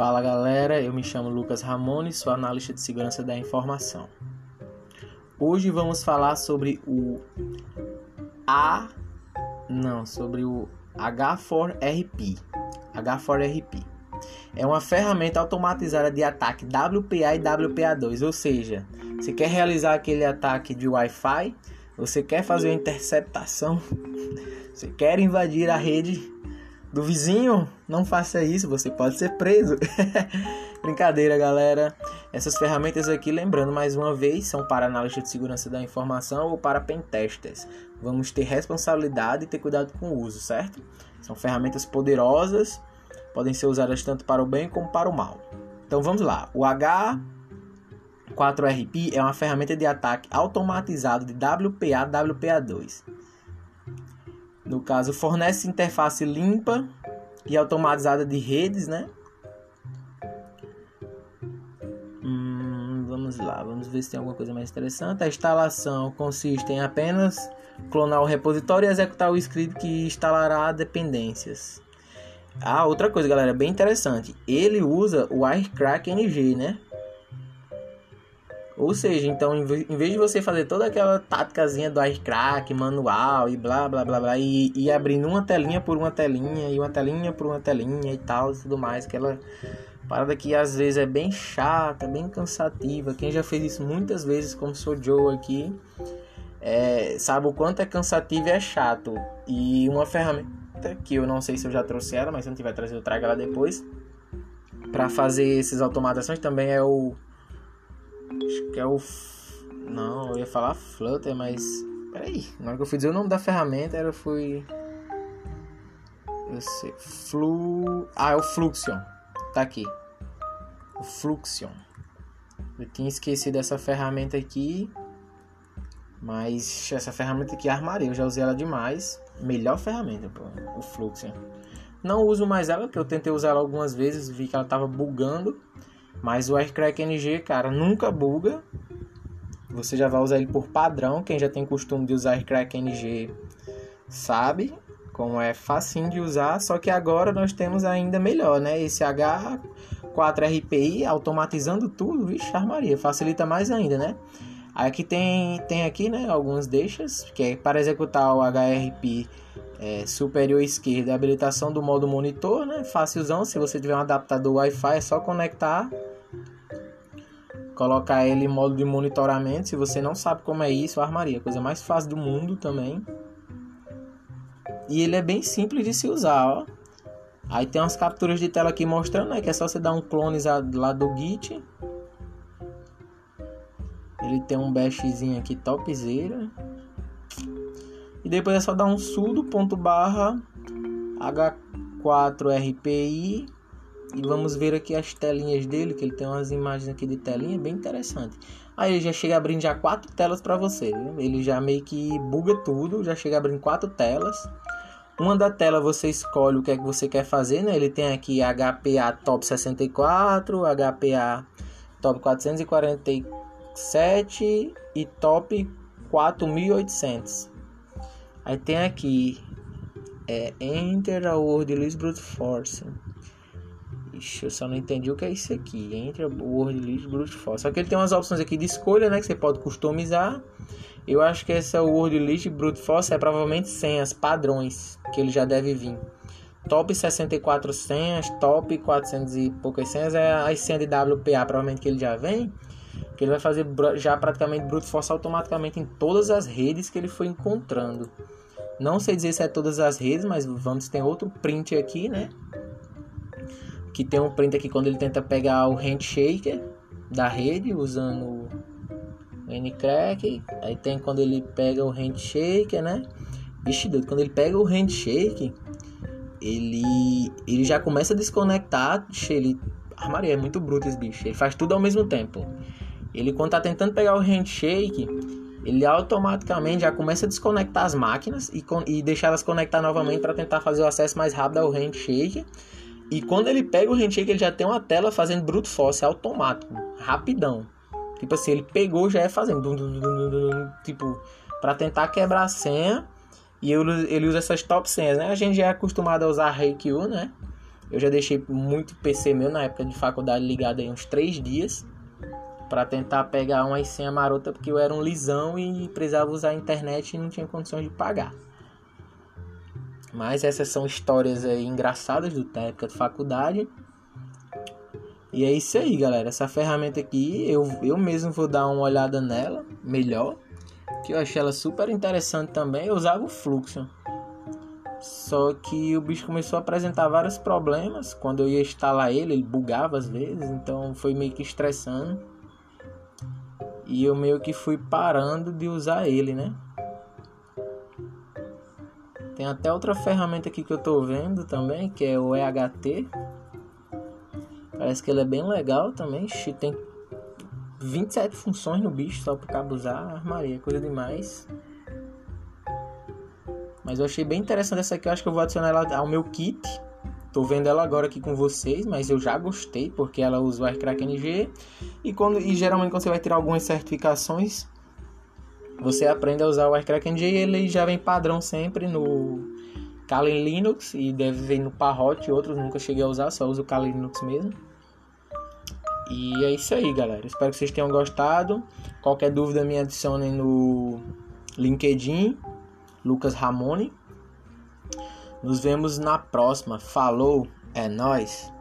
Fala galera, eu me chamo Lucas Ramone, sou analista de segurança da informação. Hoje vamos falar sobre o A. Não, sobre o H4RP. H4RP é uma ferramenta automatizada de ataque WPA e WPA2, ou seja, você quer realizar aquele ataque de Wi-Fi, você quer fazer uma interceptação, você quer invadir a rede do vizinho, não faça isso, você pode ser preso. Brincadeira, galera. Essas ferramentas aqui, lembrando mais uma vez, são para análise de segurança da informação ou para pentesters. Vamos ter responsabilidade e ter cuidado com o uso, certo? São ferramentas poderosas, podem ser usadas tanto para o bem como para o mal. Então vamos lá. O H4RP é uma ferramenta de ataque automatizado de WPA WPA2 no caso, fornece interface limpa e automatizada de redes, né? Hum, vamos lá, vamos ver se tem alguma coisa mais interessante. A instalação consiste em apenas clonar o repositório e executar o script que instalará dependências. Ah, outra coisa, galera, bem interessante. Ele usa o Wirecrack NG, né? Ou seja, então em vez de você fazer toda aquela táticazinha do iCrack, manual e blá blá blá blá, e, e abrindo uma telinha por uma telinha, e uma telinha por uma telinha e tal e tudo mais, aquela parada que às vezes é bem chata, bem cansativa. Quem já fez isso muitas vezes, como sou Joe aqui, é, sabe o quanto é cansativo e é chato. E uma ferramenta que eu não sei se eu já trouxe ela, mas se não tiver trazido, eu trago ela depois. Para fazer essas automatizações também é o Acho que é o. Não, eu ia falar Flutter, mas. Peraí, na hora que eu fui dizer o nome da ferramenta, era fui. Eu sei. Flu. Ah, é o Fluxion. Tá aqui. O Fluxion. Eu tinha esquecido essa ferramenta aqui. Mas essa ferramenta aqui armaria. Eu já usei ela demais. Melhor ferramenta, pô. O Fluxion. Não uso mais ela, porque eu tentei usar ela algumas vezes. Vi que ela tava bugando. Mas o Aircrack NG, cara, nunca buga. Você já vai usar ele por padrão. Quem já tem costume de usar Aircrack NG sabe como é facinho de usar. Só que agora nós temos ainda melhor, né? Esse H4RPI automatizando tudo. Vixe, armaria. Facilita mais ainda, né? Aqui tem, tem aqui, né, algumas deixas, que é para executar o HRP é, superior esquerda, habilitação do modo monitor, né, facilzão, se você tiver um adaptador Wi-Fi é só conectar colocar ele em modo de monitoramento. Se você não sabe como é isso, armaria, coisa mais fácil do mundo também. E ele é bem simples de se usar, ó. Aí tem umas capturas de tela aqui mostrando, né, que é só você dar um clone lá do Git. Ele tem um bashzinho aqui topzera. E depois é só dar um sudo ponto barra h4rpi e vamos ver aqui as telinhas dele, que ele tem umas imagens aqui de telinha bem interessante. Aí ele já chega abrindo já quatro telas para você. Ele já meio que buga tudo, já chega abrindo quatro telas. Uma da tela você escolhe o que é que você quer fazer, né? Ele tem aqui HPA Top 64, HPA Top 447 e Top 4800. Aí tem aqui é Enter a Word List Brute Force. Eu só não entendi o que é isso aqui. Entre o Word List Brute Force. Só que ele tem umas opções aqui de escolha, né? Que você pode customizar. Eu acho que essa Word List Brute Force é provavelmente senhas, padrões, que ele já deve vir. Top 64 senhas, top 400 e poucas senhas é a senha de WPA, provavelmente que ele já vem. Que ele vai fazer já praticamente Brute Force automaticamente em todas as redes que ele foi encontrando. Não sei dizer se é todas as redes, mas vamos ter outro print aqui, né? Que tem um print aqui quando ele tenta pegar o handshaker da rede usando o Ncrack. Aí tem quando ele pega o handshaker, né? Vixe, doido, quando ele pega o handshake, ele ele já começa a desconectar. Ele armaria é muito bruto esse bicho. Ele faz tudo ao mesmo tempo. Ele quando tá tentando pegar o handshake, ele automaticamente já começa a desconectar as máquinas e, e deixar elas conectar novamente para tentar fazer o acesso mais rápido ao handshake. E quando ele pega o handshake, ele já tem uma tela fazendo brute force automático, rapidão. Tipo assim, ele pegou já é fazendo dum, dum, dum, tipo para tentar quebrar a senha. E ele, ele usa essas top senhas, né? A gente já é acostumado a usar Reiki, né? Eu já deixei muito PC meu na época de faculdade ligado aí uns três dias para tentar pegar uma senha marota porque eu era um lisão e precisava usar a internet e não tinha condições de pagar. Mas essas são histórias aí engraçadas do da época de faculdade. E é isso aí, galera. Essa ferramenta aqui eu, eu mesmo vou dar uma olhada nela melhor. Que eu achei ela super interessante também. Eu usava o fluxo. Só que o bicho começou a apresentar vários problemas. Quando eu ia instalar ele, ele bugava às vezes. Então foi meio que estressando. E eu meio que fui parando de usar ele, né? Tem até outra ferramenta aqui que eu tô vendo também, que é o EHT. Parece que ele é bem legal também. Tem 27 funções no bicho só pro cabo usar. Armaria, coisa demais. Mas eu achei bem interessante essa aqui. Eu acho que eu vou adicionar ela ao meu kit Tô vendo ela agora aqui com vocês, mas eu já gostei porque ela usa o Aircrack NG e quando e geralmente quando você vai tirar algumas certificações, você aprende a usar o Aircrack NG e ele já vem padrão sempre no Kali Linux e deve vir no Parrot, outros nunca cheguei a usar, só uso o Kali Linux mesmo. E é isso aí, galera. Espero que vocês tenham gostado. Qualquer dúvida me adicionem no LinkedIn, Lucas Ramone. Nos vemos na próxima. Falou, é nós.